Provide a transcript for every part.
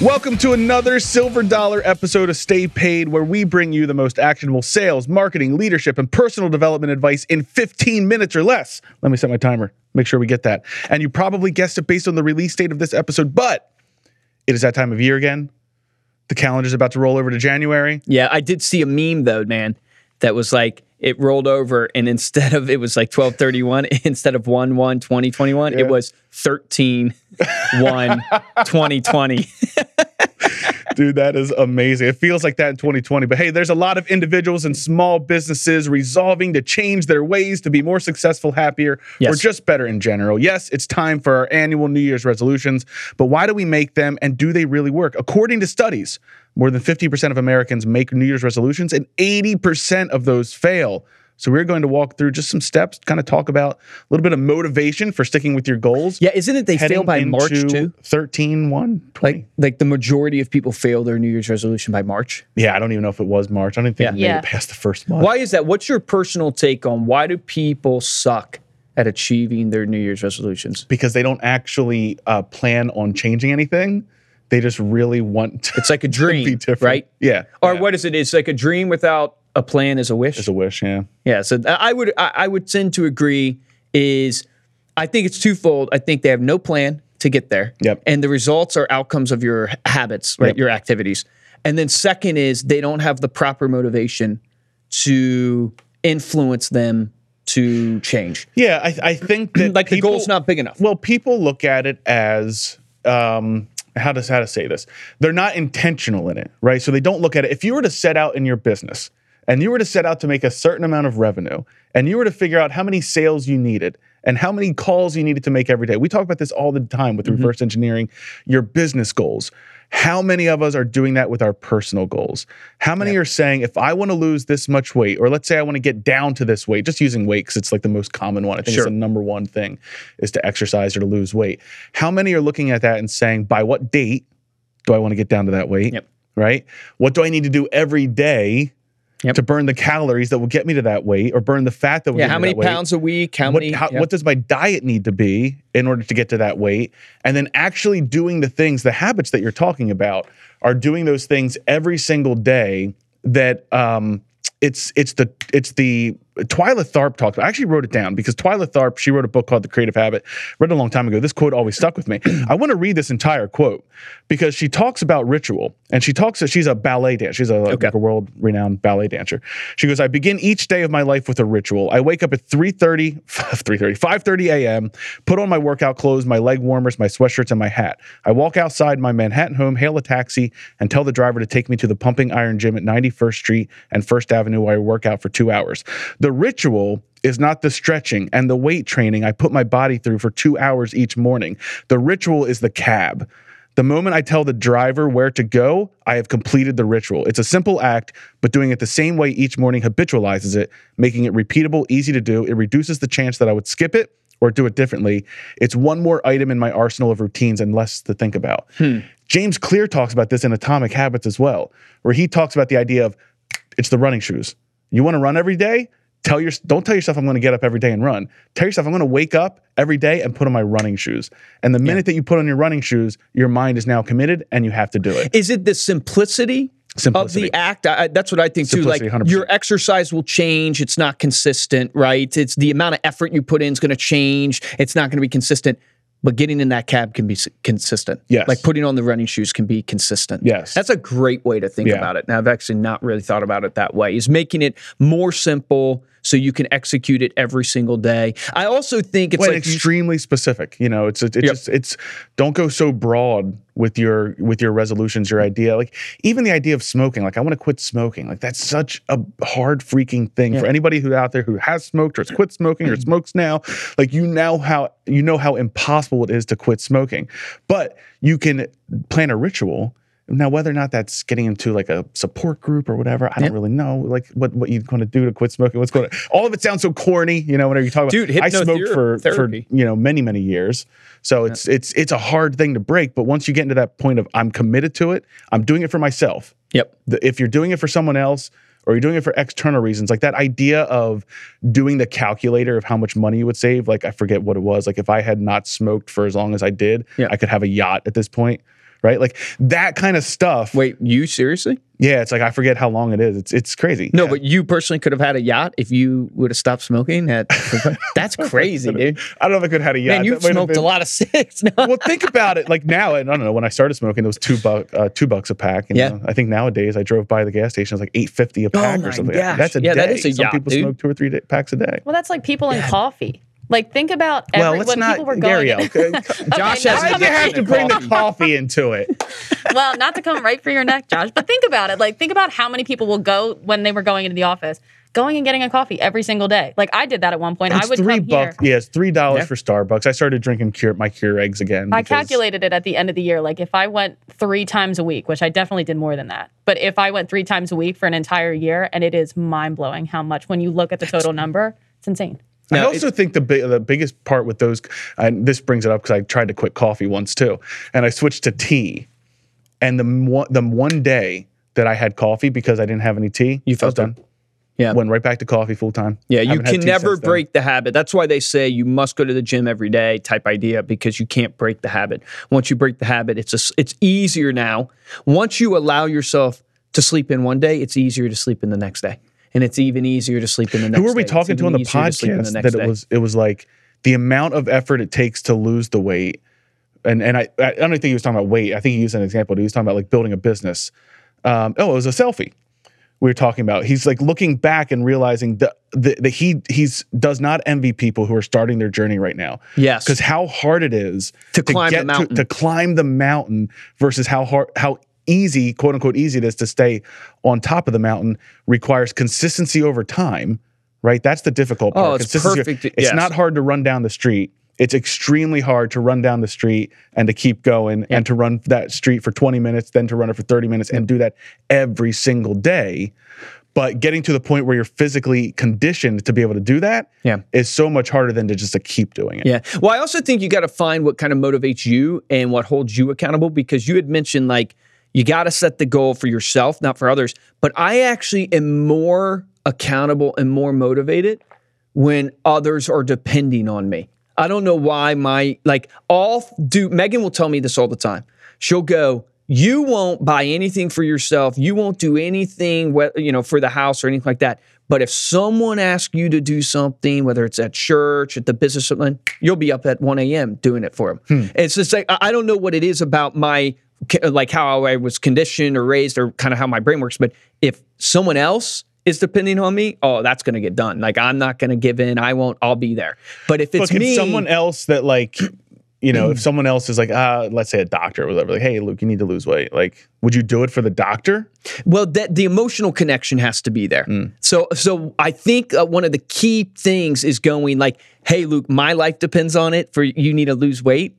Welcome to another silver dollar episode of Stay Paid, where we bring you the most actionable sales, marketing, leadership, and personal development advice in 15 minutes or less. Let me set my timer, make sure we get that. And you probably guessed it based on the release date of this episode, but it is that time of year again. The calendar's about to roll over to January. Yeah, I did see a meme though, man, that was like it rolled over and instead of it was like 1231 instead of 1 1 2021 Yeah. it was 13 1 2020 Dude, that is amazing. It feels like that in 2020. But hey, there's a lot of individuals and small businesses resolving to change their ways to be more successful, happier, or just better in general. Yes, it's time for our annual New Year's resolutions, but why do we make them and do they really work? According to studies, more than 50% of Americans make New Year's resolutions and 80% of those fail. So we're going to walk through just some steps, kind of talk about a little bit of motivation for sticking with your goals. yeah isn't it they fail heading by march too 13 1 20. like like the majority of people fail their new year's resolution by march Yeah, I don't even know if it was March. I don't think Yeah. it made Yeah. it past the first month. why is that what's your personal take on why do people suck at achieving their new year's resolutions Because they don't actually uh, plan on changing anything. They just really want to it's like a be dream different. right Yeah. or yeah. what is it it's like a dream without a plan is a wish It's a wish. Yeah. Yeah, so I would I I would tend to agree. Is I think it's twofold. I think they have no plan to get there. Yep. And the results are outcomes of your habits, right? Yep. Your activities. And then second is they don't have the proper motivation to influence them to change. Yeah. I, I think that Like the people- goal's not big enough. Well, people look at it as um, how does how to say this? They're not intentional in it, right? So they don't look at it. If you were to set out in your business and you were to set out to make a certain amount of revenue and you were to figure out how many sales you needed and how many calls you needed to make every day. We talk about this all the time with mm-hmm. reverse engineering your business goals. How many of us are doing that with our personal goals? How many are saying, if I want to lose this much weight, or let's say I want to get down to this weight, just using weight because it's like the most common one. I think Sure. it's the number one thing is to exercise or to lose weight. How many are looking at that and saying, by what date do I want to get down to that weight? Yep. Right? What do I need to do every day Yep. to burn the calories that will get me to that weight or burn the fat that will Yeah, get how me many to that weight? pounds a week? How what, many? how, yeah. what does my diet need to be in order to get to that weight? And then actually doing the things, the habits that you're talking about, are doing those things every single day. That um, it's it's the it's the Twyla Tharp talked. I actually wrote it down because Twyla Tharp she wrote a book called The Creative Habit. Read it a long time ago. This quote always stuck with me. I want to read this entire quote because she talks about ritual and she talks. That she's a ballet dancer. She's a, like a world renowned ballet dancer. She goes, I begin each day of my life with a ritual. I wake up at 3:30, 3:30, 5:30 a.m. Put on my workout clothes, my leg warmers, my sweatshirts, and my hat. I walk outside my Manhattan home, hail a taxi, and tell the driver to take me to the Pumping Iron Gym at 91st Street and First Avenue where I work out for two hours. The ritual is not the stretching and the weight training I put my body through for two hours each morning. The ritual is the cab. The moment I tell the driver where to go, I have completed the ritual. It's a simple act, but doing it the same way each morning habitualizes it, making it repeatable, easy to do. It reduces the chance that I would skip it or do it differently. It's one more item in my arsenal of routines and less to think about. Hmm. James Clear talks about this in Atomic Habits as well, where he talks about the idea of it's the running shoes. You want to run every day? Tell your don't tell yourself I'm going to get up every day and run. Tell yourself I'm going to wake up every day and put on my running shoes. And the minute that you put on your running shoes, your mind is now committed and you have to do it. Is it the simplicity, Simplicity. of the act? I- that's what I think Simplicity, too. Like 100%. your exercise will change. It's not consistent, right? It's the amount of effort you put in is going to change. It's not going to be consistent. But getting in that cab can be consistent. Yes. Like putting on the running shoes can be consistent. Yes. That's a great way to think Yeah. about it. Now, I've actually not really thought about it that way. Is making it more simple so you can execute it every single day. I also think it's Well, like you- extremely specific. You know, it's it's Yep. just it's don't go so broad with your with your resolutions, your idea. Like even the idea of smoking. Like I want to quit smoking. Like that's such a hard freaking thing for anybody who out there who has smoked or has quit smoking or smokes now. Like you now how you know how impossible it is to quit smoking, but you can plan a ritual Now, whether or not that's getting into like a support group or whatever, I don't really know. Like what what you're going to do to quit smoking. What's going to all of it sounds so corny. You know, whenever you talk about, Dude, I smoked for for you know many many years. So it's it's it's a hard thing to break. But once you get into that point of I'm committed to it, I'm doing it for myself. Yep. The, if you're doing it for someone else or you're doing it for external reasons, like that idea of doing the calculator of how much money you would save, like I forget what it was. Like if I had not smoked for as long as I did, Yeah. I could have a yacht at this point, right? Like that kind of stuff. Wait, you seriously? Yeah, it's like I forget how long it is. It's it's crazy. No, Yeah. but you personally could have had a yacht if you would have stopped smoking. At that's crazy, dude. I don't know if I could have had a yacht. Man, you've That might have smoked a lot of cigs. No. well, think about it. Like now, and I don't know. When I started smoking, it was two buck, uh, two bucks a pack. And, Yeah. know, I think nowadays I drove by the gas station. It's like eight fifty a pack my or something. gosh. That's a Yeah, day. that is a Some yacht, people dude. smoke two or three day, packs a day. Well, that's like people in coffee. Like think about every, well, let's when not people were going. Gariel. Okay? Josh Okay, has Why an have to bring the coffee. coffee into it? well, not to come right for your neck, Josh, but think about it. Like think about how many people will go when they were going into the office, going and getting a coffee every single day. Like I did that at one point. I It's would three come bucks. here. Yeah, it's three dollars Yeah. for Starbucks. I started drinking Keurig, my Keurigs again. I calculated it at the end of the year. Like if I went three times a week, which I definitely did more than that, but if I went three times a week for an entire year, and it is mind blowing how much when you look at the total number, it's insane. I Now, also think the big, the biggest part with those, and this brings it up because I tried to quit coffee once too, and I switched to tea, and the one, the one day that I had coffee because I didn't have any tea, You I felt done. Yeah. Went right back to coffee full time. Yeah, you can never break the habit. That's why they say you must go to the gym every day type idea because you can't break the habit. Once you break the habit, it's a, it's easier now. Once you allow yourself to sleep in one day, it's easier to sleep in the next day. And it's even easier to sleep in the next Who were we day. Talking to on the easier to sleep in the podcast next that it day. was? It was like the amount of effort it takes to lose the weight, and and I I don't think he was talking about weight. I think he used an example. He was talking about like building a business. Um, oh, it was a selfie. We were talking about. He's like looking back and realizing that that that he he's does not envy people who are starting their journey right now. Yes. because how hard it is To climb the mountain. to, climb the mountain versus how hard how easy quote unquote easy it is to stay on top of the mountain requires consistency over time right that's the difficult part Oh, it's Consistency- perfect, it's yes. not hard to run down the street it's extremely hard to run down the street and to keep going and to run that street for 20 minutes then to run it for 30 minutes and do that every single day but getting to the point where you're physically conditioned to be able to do that Yeah. is so much harder than to just to keep doing it Yeah. Well, I also think you got to find what kind of motivates you and what holds you accountable because you had mentioned like you got to set the goal for yourself, not for others. But I actually am more accountable and more motivated when others are depending on me. I don't know why my like all do Megan will tell me this all the time. She'll go, "You won't buy anything for yourself. You won't do anything you know for the house or anything like that. But if someone asks you to do something, whether it's at church, at the business, something, you'll be up at 1 a.m. doing it for them. Hmm. It's just like I don't know what it is about my like how I was conditioned or raised or kind of how my brain works. But if someone else is depending on me, oh, that's going to get done. Like I'm not going to give in. I won't. I'll be there. But if But it's can me, someone else that like, you know, if someone else is like, uh, let's say a doctor or whatever, like, hey, Luke, you need to lose weight. Like, would you do it for the doctor? Well, that the emotional connection has to be there. So, so I think uh, one of the key things is going like, "Hey, Luke, my life depends on it. For you need to lose weight.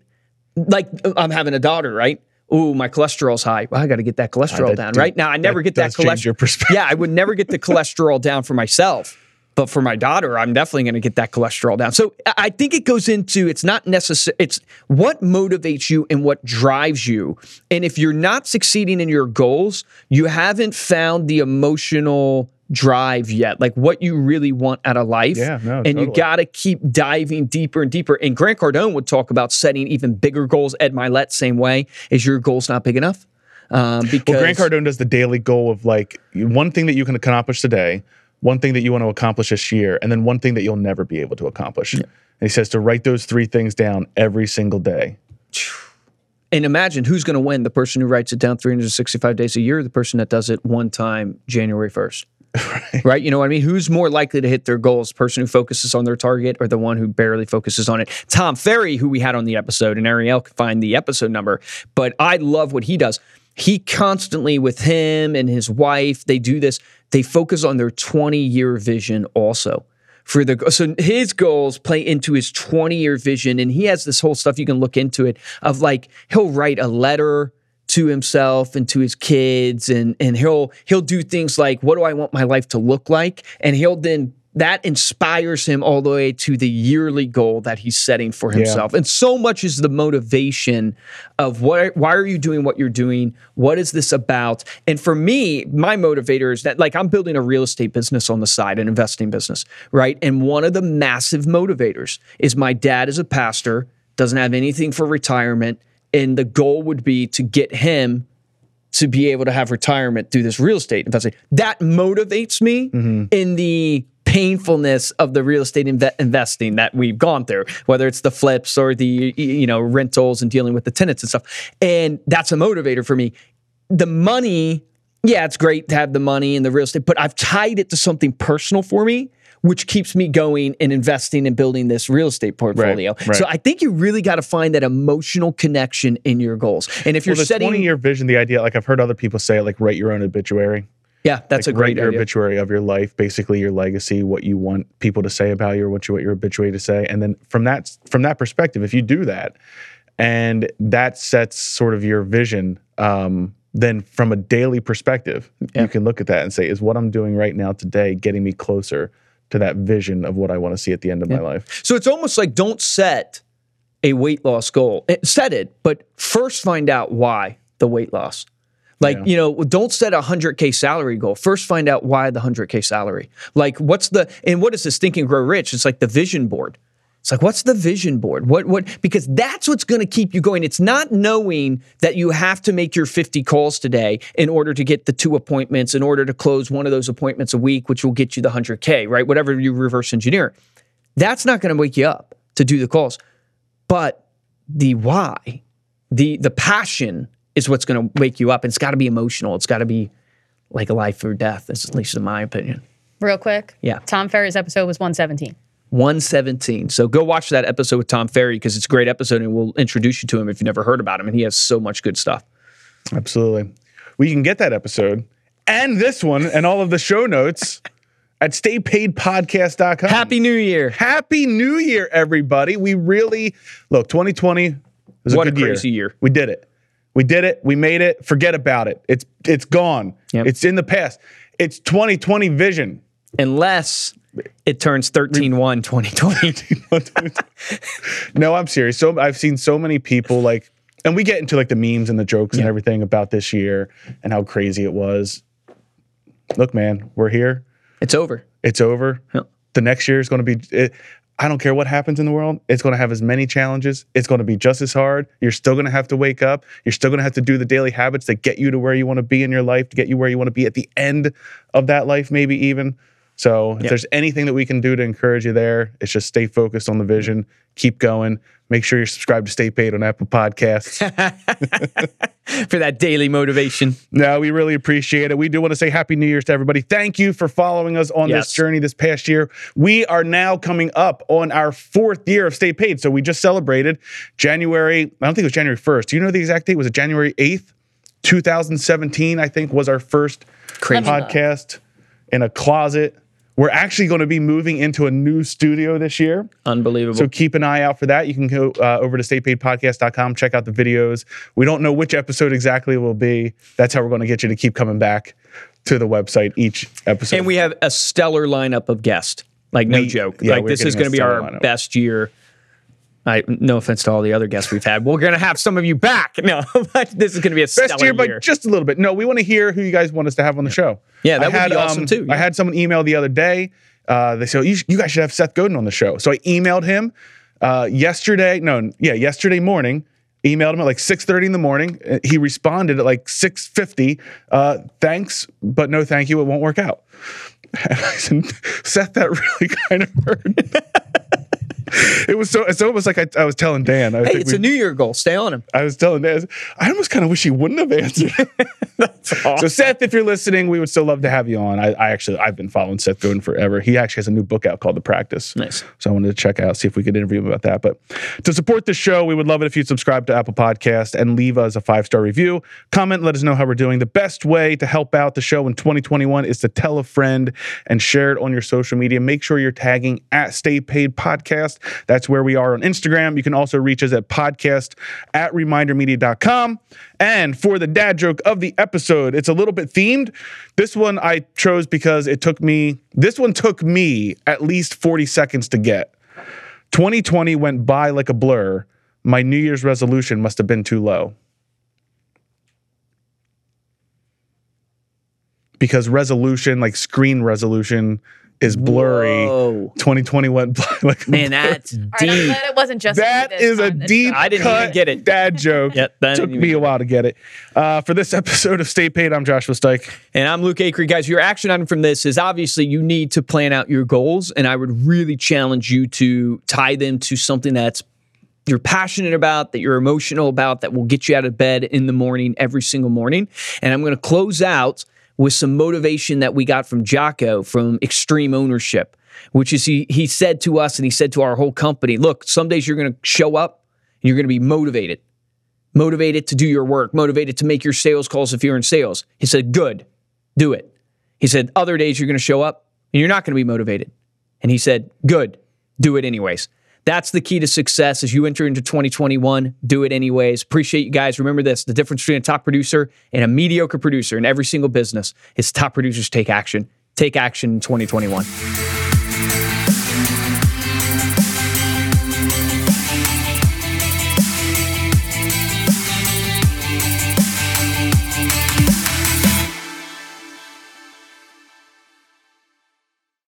Like I'm having a daughter, right? Ooh, my cholesterol's high. Well, I got to get that cholesterol that down, do- right? Now, I never that get that cholesterol. Yeah, I would never get the cholesterol down for myself. But for my daughter, I'm definitely going to get that cholesterol down. So I- I think it goes into it's not necessary. It's what motivates you and what drives you. And if you're not succeeding in your goals, you haven't found the emotional drive yet, like what you really want out of life. Yeah, no, and you got to keep diving deeper and deeper. And Grant Cardone would talk about setting even bigger goals. Ed Mylett, same way. Is your goals not big enough? Um, because Well, Grant Cardone does the daily goal of like one thing that you can accomplish today, one thing that you want to accomplish this year, and then one thing that you'll never be able to accomplish. And he says to write those three things down every single day. And imagine who's going to win the person who writes it down 365 days a year, or the person that does it one time January 1st. right. You know what I mean? Who's more likely to hit their goals? The person who focuses on their target or the one who barely focuses on it? Tom Ferry, who we had on the episode, and Ariel can find the episode number, but I love what he does. He constantly, with him and his wife, they do this. They focus on their 20 year vision also for the so his goals play into his 20 year vision and he has this whole stuff you can look into it of like he'll write a letter to himself and to his kids and and he'll he'll do things like what do I want my life to look like and he'll then that inspires him all the way to the yearly goal that he's setting for himself. And so much is the motivation of what why are you doing what you're doing? What is this about? And for me, my motivator is that like I'm building a real estate business on the side, an investing business, right? And one of the massive motivators is my dad is a pastor, doesn't have anything for retirement, and the goal would be to get him to be able to have retirement through this real estate investing. That motivates me mm-hmm. in the painfulness of the real estate inve- investing that we've gone through, whether it's the flips or the you know rentals and dealing with the tenants and stuff. And that's a motivator for me. The money, yeah, it's great to have the money and the real estate, but I've tied it to something personal for me. Which keeps me going and investing and building this real estate portfolio. right. So I think you really got to find that emotional connection in your goals. And if you're Well, setting, 20 year vision, the idea, like I've heard other people say, like write your own obituary. yeah, that's like a great write your idea. obituary of your life, basically your legacy, what you want people to say about you, or what you want your obituary to say, and then from that from that perspective, if you do that, and that sets sort of your vision, um, then from a daily perspective, Yeah. you can look at that and say, is what I'm doing right now today getting me closer to that vision of what I want to see at the end of my life? So it's almost like don't set a weight loss goal. Eh, Set it, but first find out why the weight loss. Like, Yeah. you know, don't set a 100K salary goal. First find out why the 100K salary. Like, what's the, and what is this Think and Grow Rich? It's like the vision board. It's like, what's the vision board? What, what, because that's what's going to keep you going. It's not knowing that you have to make your 50 calls today in order to get the two appointments, in order to close one of those appointments a week, which will get you the 100K, right? Whatever you reverse engineer. That's not going to wake you up to do the calls. But the why, the the passion is what's going to wake you up. It's got to be emotional. It's got to be like a life or death, at least in my opinion. Real quick. Yeah. Tom Ferry's episode was 117. 117. So go watch that episode with Tom Ferry because it's a great episode and we'll introduce you to him if you've never heard about him. And he has so much good stuff. Absolutely. Well, you can get that episode and this one and all of the show notes at staypaidpodcast.com. Happy New Year. Happy New Year, everybody. We really look 2020 was What a a good crazy year. We did it. We did it. We made it. Forget about it. It's it's gone. Yep. It's in the past. It's 2020 vision. Unless it turns 13 1 2020. no, I'm serious. So I've seen so many people like, and we get into like the memes and the jokes and everything about this year and how crazy it was. Look, man, we're here. It's over. It's over. Yep. The next year is going to be. It, I don't care what happens in the world. It's going to have as many challenges. It's going to be just as hard. You're still going to have to wake up. You're still going to have to do the daily habits that get you to where you want to be in your life, to get you where you want to be at the end of that life, maybe even. So if Yep. there's anything that we can do to encourage you there, it's just stay focused on the vision, keep going. Make sure you're subscribed to Stay Paid on Apple Podcasts. For that daily motivation. No, we really appreciate it. We do want to say Happy New Year's to everybody. Thank you for following us on Yes. this journey this past year. We are now coming up on our fourth year of Stay Paid. So we just celebrated January, I don't think it was January 1st. Do you know the exact date? Was it January 8th? 2017, I think, was our first Crazy. Podcast in a closet. We're actually going to be moving into a new studio this year. Unbelievable. So keep an eye out for that. You can go uh, over to staypaidpodcast.com, check out the videos. We don't know which episode exactly it will be. That's how we're going to get you to keep coming back to the website each episode. And we have a stellar lineup of guests. Like no joke. yeah, like this is going to be our lineup. best year. I no offense to all the other guests we've had. We're going to have some of you back. No, but this is going to be a stellar best year by just a little bit. No, we want to hear who you guys want us to have on the show. Yeah, that I would be awesome too, I had someone email the other day. Uh, they said, you, you guys should have Seth Godin on the show. So I emailed him uh, yesterday. No, yeah, yesterday morning. Emailed him at like 6:30 in the morning. Uh, He responded at like 6:50. Uh, thanks, but no thank you. It won't work out. And I said, Seth, that really kind of hurt. It was so. It's almost like I, I was telling Dan. I Hey, think it's we- a New Year goal. Stay on him. I was telling Dan, I almost kind of wish he wouldn't have answered. awesome. So Seth, if you're listening, we would still love to have you on. I, I actually I've been following Seth Godin forever. He actually has a new book out called The Practice. Nice. So I wanted to check out, see if we could interview him about that. But to support the show, we would love it if you'd subscribe to Apple Podcast and leave us a five star review. Comment, let us know how we're doing. The best way to help out the show in 2021 is to tell a friend and share it on your social media. Make sure you're tagging at Stay Paid Podcast Podcast. That's where we are on Instagram. You can also reach us at podcast at remindermedia.com. And for the dad joke of the episode, it's a little bit themed. This one I chose because it took me, this one took me at least 40 seconds to get. 2020 went by like a blur. My New Year's resolution must have been too low. Because resolution, like screen resolution, is blurry. Whoa. 2020 went by like Man, blur. that's All right, I'm deep. glad it wasn't just me That this is a time. It's deep I didn't cut even get it. dad joke. Yeah, that Took me a while to get it. Uh, for this episode of Stay Paid, I'm Joshua Stike. And I'm Luke Acree. Guys, your action item from this is obviously you need to plan out your goals. And I would really challenge you to tie them to something that's you're passionate about, that you're emotional about, that will get you out of bed in the morning every single morning. And I'm going to close out with some motivation that we got from Jocko from Extreme Ownership, which is he he said to us and he said to our whole company, look, some days you're going to show up and you're going to be motivated. Motivated to do your work, motivated to make your sales calls if you're in sales. He said, good, do it. He said, other days you're going to show up and you're not going to be motivated. And he said, good, do it anyways. That's the key to success as you enter into 2021. Do it anyways. Appreciate you guys. Remember this the difference between a top producer and a mediocre producer in every single business is top producers take action. Take action in 2021.